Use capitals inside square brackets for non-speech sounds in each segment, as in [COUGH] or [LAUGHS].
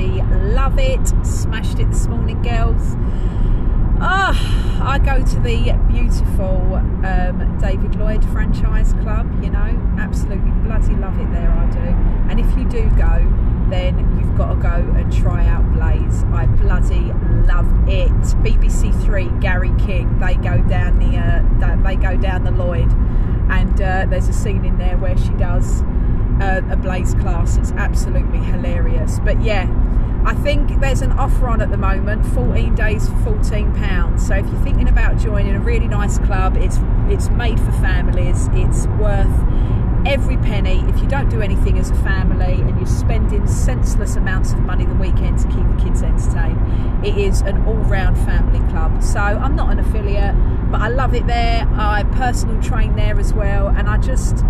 love it. Smashed it this morning, girls. Oh, I go to the beautiful um, David Lloyd franchise club, you know, absolutely bloody love it there, I do. And if you do go, then you've got to go and try out Blaze. I bloody love it. BBC Three, Gary King, they go down the uh, they go down the Lloyd, and uh, there's a scene in there where she does uh, a Blaze class. It's absolutely hilarious. But yeah, I think there's an offer on at the moment, 14 days for 14 pounds. So if you're thinking about joining a really nice club, it's it's made for families. It's worth every penny. If you don't do anything as a family and you're spending senseless amounts of money the weekend to keep the kids entertained, it is an all-round family club. So I'm not an affiliate, but I love it there. I personal train there as well, and I just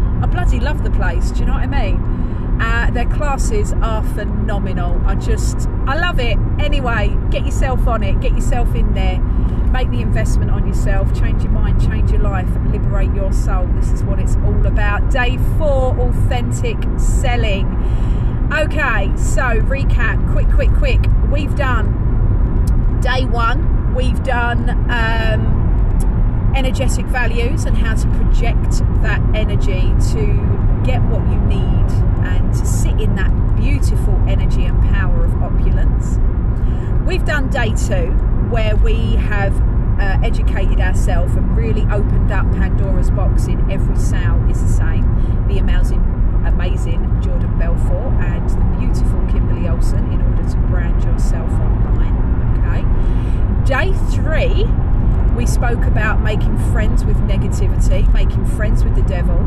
love the place. Do you know what I mean? Uh, their classes are phenomenal. I just, I love it. Anyway, get yourself on it, get yourself in there, make the investment on yourself, change your mind, change your life, liberate your soul. This is what it's all about. Day four, authentic selling. Okay, so recap quick, quick, quick. We've done day one, we've done um, energetic values and how to project that energy to get what you need and to sit in that beautiful energy and power of opulence. We've done day two where we have uh, educated ourselves and really opened up Pandora's box in every sound is the same. The amazing, amazing Jordan Belfort and the beautiful Kimberly Olson in order to brand yourself online. Okay. Day three, we spoke about making friends with negativity, making friends with the devil,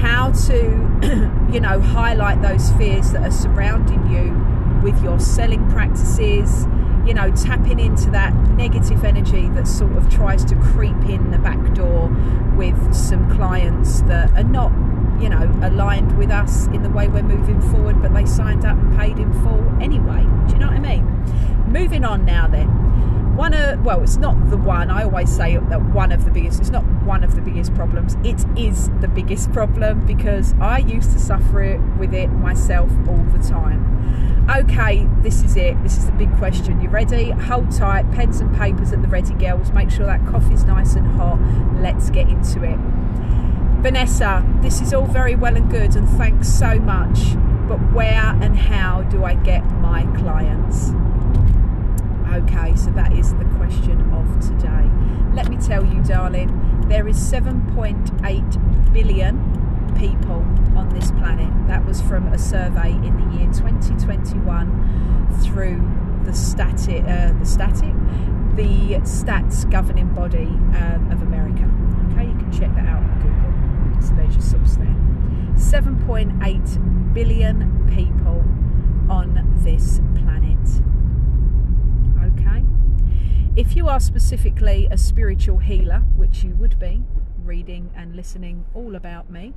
how to, [CLEARS THROAT] you know, highlight those fears that are surrounding you with your selling practices, you know, tapping into that negative energy that sort of tries to creep in the back door with some clients that are not, you know, aligned with us in the way we're moving forward, but they signed up and paid in full anyway. Do you know what I mean? Moving on now then one of well it's not the one. I always say that one of the biggest it's not one of the biggest problems. It is the biggest problem because i used to suffer it with it myself all the time. Okay this is it. This is the big question. You ready? Hold tight. Pens and papers at the ready girls. Make sure that coffee's nice and hot. Let's get into it. Vanessa this is all very well and good and thanks so much but where and how do i get my clients Okay, so that is the question of today. Let me tell you, darling, there is 7.8 billion people on this planet. That was from a survey in the year 2021 through the static, uh, the static, the stats governing body um, of America. Okay, you can check that out on Google. So there's your source there. 7.8 billion people on this planet. If you are specifically a spiritual healer, which you would be, reading and listening all about me,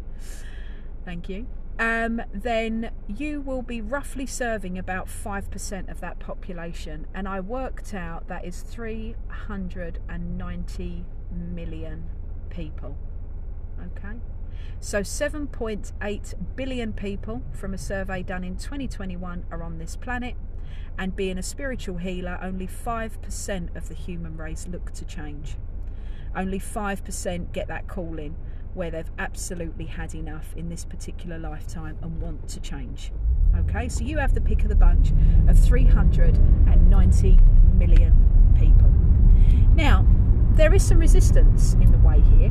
thank you, um, then you will be roughly serving about 5% of that population. And I worked out that is 390 million people. Okay? So 7.8 billion people from a survey done in 2021 are on this planet and being a spiritual healer, only 5% of the human race look to change. Only 5% get that calling where they've absolutely had enough in this particular lifetime and want to change. Okay, so you have the pick of the bunch of 390 million people. Now, there is some resistance in the way here.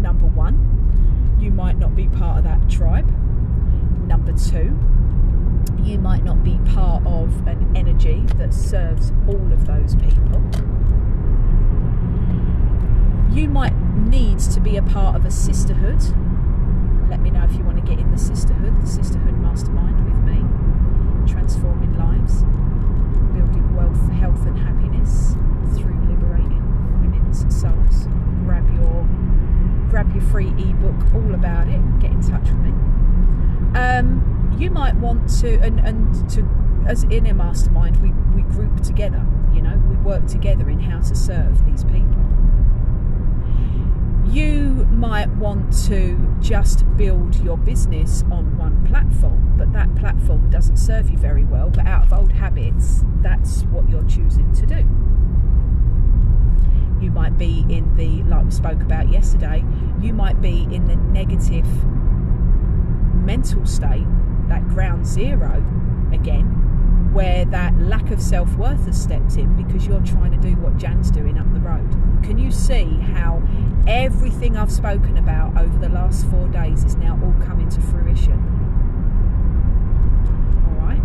Number one, you might not be part of that tribe. Number two, you might not be part of an energy that serves all of those people. You might need to be a part of a sisterhood. Let me know if you want to get in the sisterhood, the sisterhood mastermind with me, transforming lives, building wealth, health, and happiness through liberating women's souls. Grab your grab your free ebook all about it. Get in touch with me. Um, you might want to and, and to as in a mastermind we, we group together you know we work together in how to serve these people You might want to just build your business on one platform, but that platform doesn't serve you very well. But out of old habits, that's what you're choosing to do. You might be in the, like we spoke about yesterday, you might be in the negative mental state, that ground zero again, where that lack of self worth has stepped in because you're trying to do what Jan's doing up the road. Can you see how everything I've spoken about over the last four days is now all coming to fruition? All right.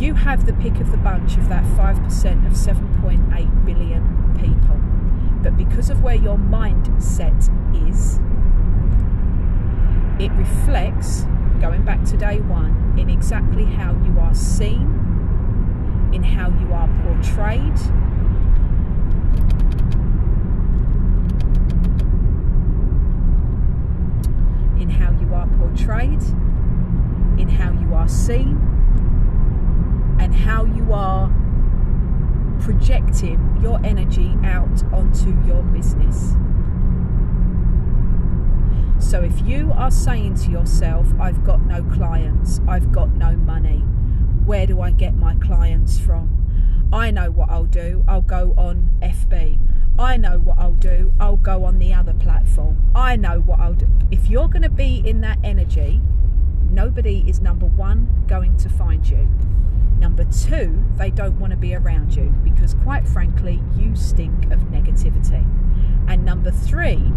You have the pick of the bunch of that 5% of 7.8 billion people. But because of where your mindset is, it reflects, going back to day one, in exactly how you are seen, in how you are portrayed. In how you are portrayed, in how you are seen, and how you are projecting your energy out onto your business. So if you are saying to yourself, I've got no clients, I've got no money, where do I get my clients from? I know what I'll do. I'll go on FB. I know what I'll do. I'll go on the other platform. I know what I'll do. If you're going to be in that energy, nobody is number one going to find you. Number two, they don't want to be around you because, quite frankly, you stink of negativity. And number three,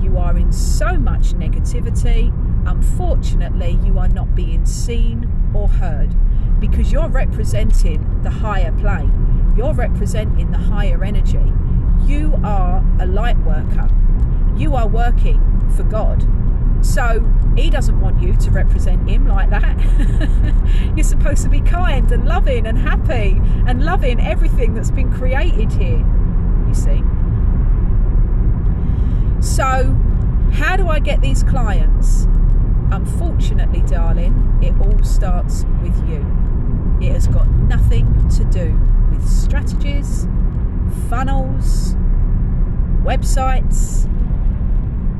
you are in so much negativity, unfortunately, you are not being seen or heard because you're representing the higher plane, you're representing the higher energy. You are a light worker, you are working for God. So he doesn't want you to represent him like that. [LAUGHS] You're supposed to be kind and loving and happy and loving everything that's been created here, you see. So, how do I get these clients? Unfortunately, darling, it all starts with you. It has got nothing to do with strategies, funnels, websites,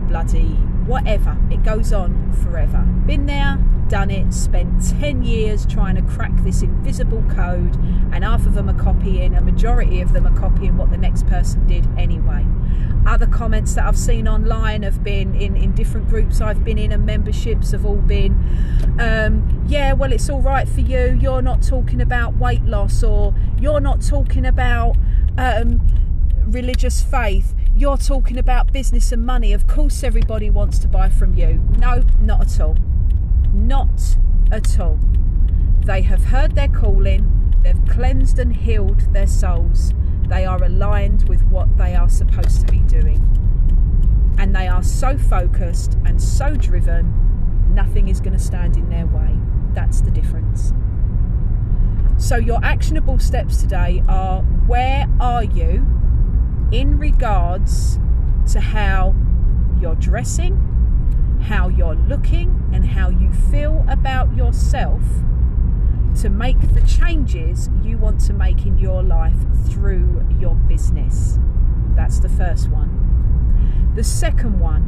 bloody whatever. It goes on forever. Been there, done it, spent 10 years trying to crack this invisible code, and half of them are copying, a majority of them are copying what the next person did anyway. Other comments that I've seen online have been in, in different groups I've been in and memberships have all been, um, yeah, well, it's all right for you. You're not talking about weight loss or you're not talking about um, religious faith. You're talking about business and money. Of course, everybody wants to buy from you. No, not at all. Not at all. They have heard their calling, they've cleansed and healed their souls, they are aligned with what they are supposed to be doing. And they are so focused and so driven, nothing is going to stand in their way. That's the difference. So, your actionable steps today are where are you in regards to how you're dressing, how you're looking and how you feel about yourself to make the changes you want to make in your life through your business. That's the first one. The second one,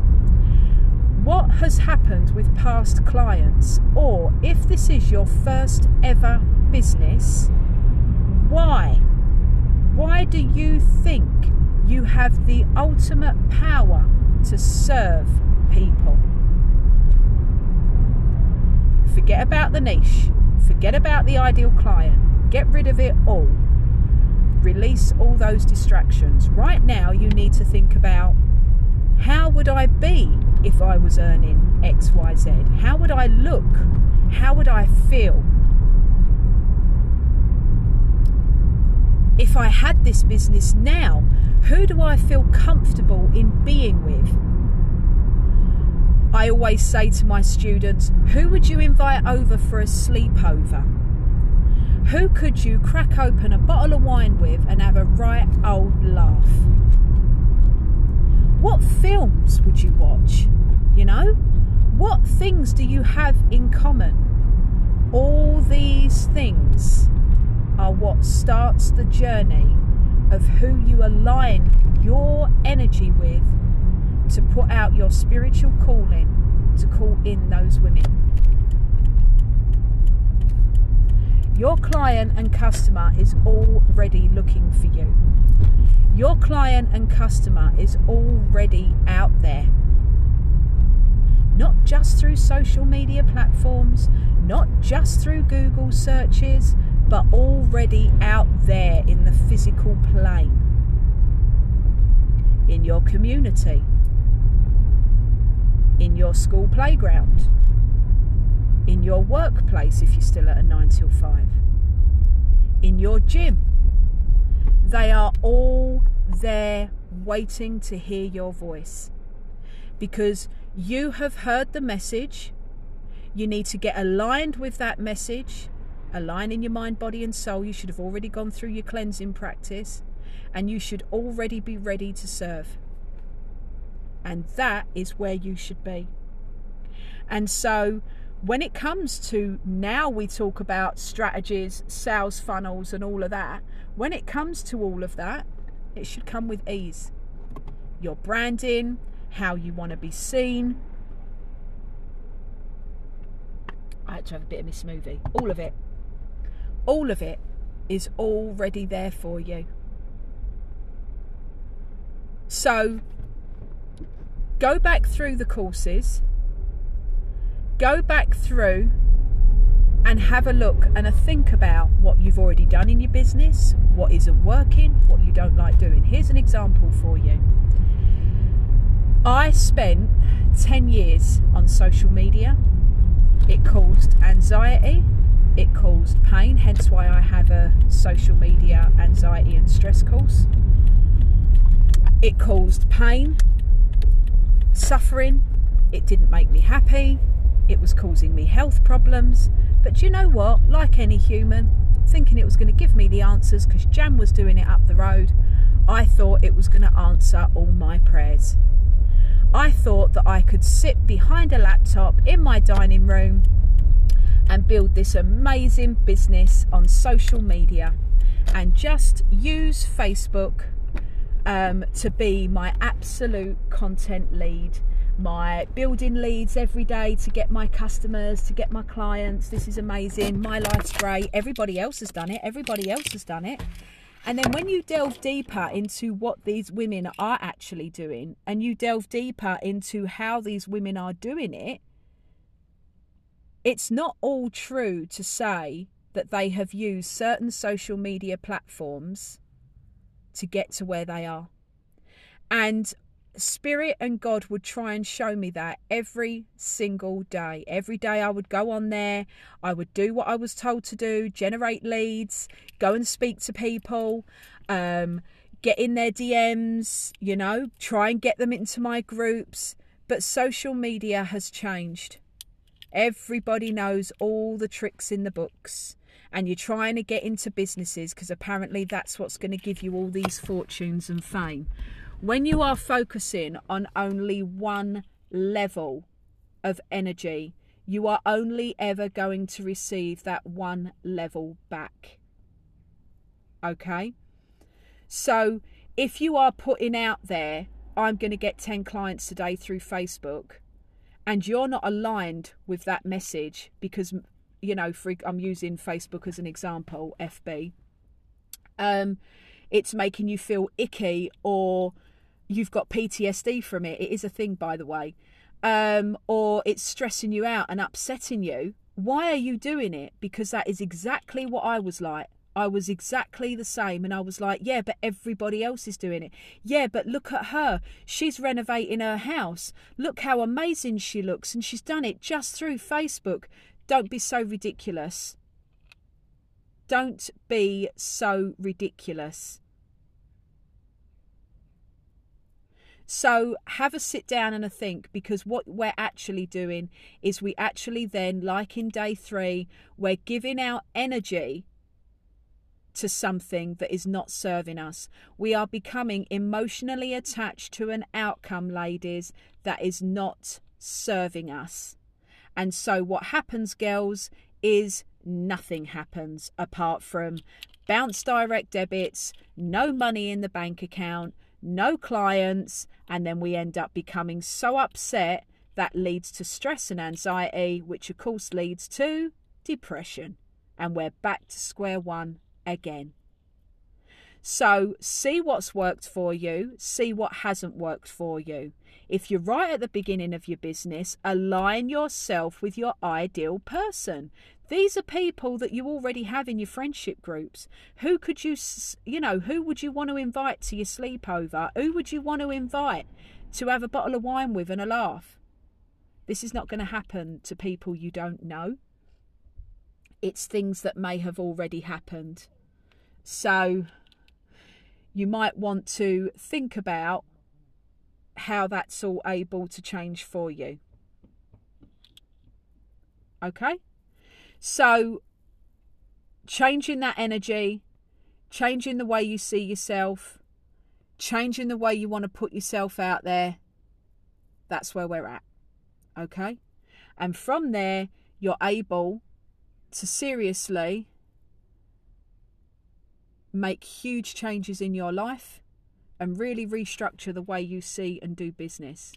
what has happened with past clients, or if this is your first ever business, why? Why do you think you have the ultimate power to serve people? Forget about the niche. Forget about the ideal client. Get rid of it all. Release all those distractions. Right now, you need to think about how would I be if I was earning XYZ? How would I look? How would I feel? If I had this business now, who do I feel comfortable in being with? I always say to my students, who would you invite over for a sleepover? Who could you crack open a bottle of wine with and have a right old laugh? What films would you watch? You know? What things do you have in common? All these things are what starts the journey of who you align your energy with to put out your spiritual calling to call in those women. Your client and customer is already looking for you. Your client and customer is already out there. Not just through social media platforms, not just through Google searches, but already out there in the physical plane, in your community, in your school playground, in your workplace if you're still at a 9 till 5, in your gym. They are all there waiting to hear your voice because you have heard the message. You need to get aligned with that message, align in your mind, body, and soul. You should have already gone through your cleansing practice and you should already be ready to serve. And that is where you should be. And so, when it comes to now we talk about strategies, sales funnels, and all of that, when it comes to all of that, it should come with ease. Your branding, how you want to be seen. I had to have a bit of my smoothie. All of it. All of it is already there for you. So go back through the courses, go back through and have a look and a think about what you've already done in your business, what isn't working, what you don't like doing. Here's an example for you. I spent 10 years on social media. It caused anxiety, it caused pain, hence why I have a social media anxiety and stress course. It caused pain, suffering, it didn't make me happy, it was causing me health problems. But you know what? Like any human, thinking it was going to give me the answers because Jan was doing it up the road, I thought it was going to answer all my prayers. I thought that I could sit behind a laptop in my dining room and build this amazing business on social media and just use Facebook um, to be my absolute content lead. My building leads every day to get my customers, to get my clients. This is amazing. My life's great. Everybody else has done it. Everybody else has done it. And then when you delve deeper into what these women are actually doing, and you delve deeper into how these women are doing it, it's not all true to say that they have used certain social media platforms to get to where they are. And Spirit and God would try and show me that every single day. Every day I would go on there, I would do what I was told to do, generate leads, go and speak to people, um, get in their DMs, you know, try and get them into my groups. But social media has changed. Everybody knows all the tricks in the books. And you're trying to get into businesses because apparently that's what's going to give you all these fortunes and fame when you are focusing on only one level of energy, you are only ever going to receive that one level back. Okay? So if you are putting out there, I'm going to get 10 clients today through Facebook, and you're not aligned with that message because, you know, for, I'm using Facebook as an example, FB, um, it's making you feel icky or you've got PTSD from it. It is a thing, by the way. Um, or it's stressing you out and upsetting you. Why are you doing it? Because that is exactly what I was like. I was exactly the same. And I was like, yeah, but everybody else is doing it. Yeah, but look at her. She's renovating her house. Look how amazing she looks. And she's done it just through Facebook. Don't be so ridiculous. Don't be so ridiculous. So have a sit down and a think because what we're actually doing is we actually then, like in day three, we're giving our energy to something that is not serving us. We are becoming emotionally attached to an outcome, ladies, that is not serving us. And so what happens, girls, is nothing happens apart from bounce direct debits, no money in the bank account, no clients, and then we end up becoming so upset that leads to stress and anxiety, which of course leads to depression. And we're back to square one again. So, see what's worked for you, see what hasn't worked for you. If you're right at the beginning of your business, align yourself with your ideal person. These are people that you already have in your friendship groups. Who could you, you know, who would you want to invite to your sleepover? Who would you want to invite to have a bottle of wine with and a laugh? This is not going to happen to people you don't know. It's things that may have already happened. So you might want to think about how that's all able to change for you. Okay? So, changing that energy, changing the way you see yourself, changing the way you want to put yourself out there, that's where we're at. Okay? And from there, you're able to seriously make huge changes in your life and really restructure the way you see and do business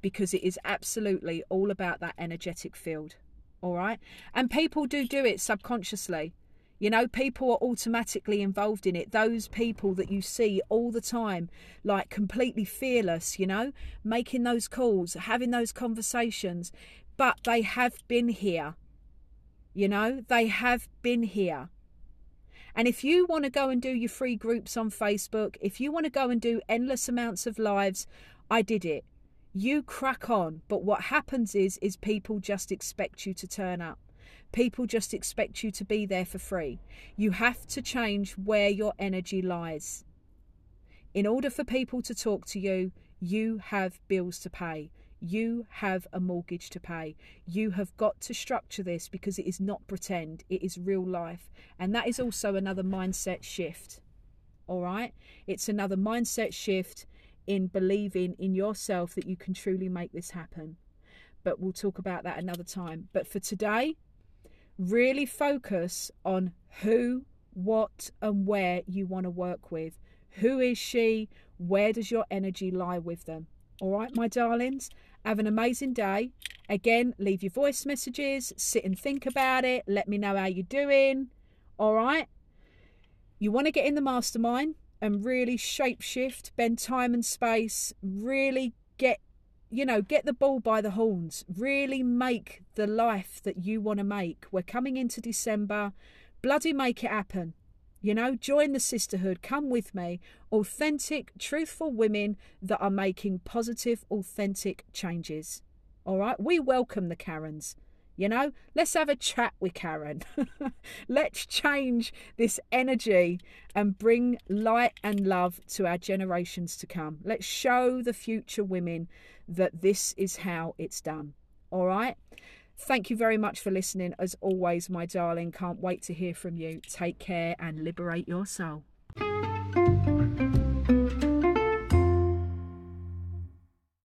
because it is absolutely all about that energetic field. All right. And people do do it subconsciously. You know, people are automatically involved in it. Those people that you see all the time, like completely fearless, you know, making those calls, having those conversations, but they have been here. You know, they have been here. And if you want to go and do your free groups on Facebook, if you want to go and do endless amounts of lives, I did it. You crack on. But what happens is is people just expect you to turn up. People just expect you to be there for free. You have to change where your energy lies. In order for people to talk to you, you have bills to pay. You have a mortgage to pay. You have got to structure this because it is not pretend, it is real life. And that is also another mindset shift. All right? It's another mindset shift in believing in yourself that you can truly make this happen. But we'll talk about that another time. But for today, really focus on who, what, and where you want to work with. Who is she? Where does your energy lie with them? All right, my darlings. Have an amazing day. Again, leave your voice messages, sit and think about it. Let me know how you're doing. All right. You want to get in the mastermind and really shapeshift, bend time and space, really get, you know, get the ball by the horns, really make the life that you want to make. We're coming into December. Bloody make it happen. You know, join the sisterhood, come with me. Authentic, truthful women that are making positive, authentic changes. All right, we welcome the Karens. You know, let's have a chat with Karen. [LAUGHS] let's change this energy and bring light and love to our generations to come. Let's show the future women that this is how it's done. All right. Thank you very much for listening. As always, my darling, can't wait to hear from you. Take care and liberate your soul.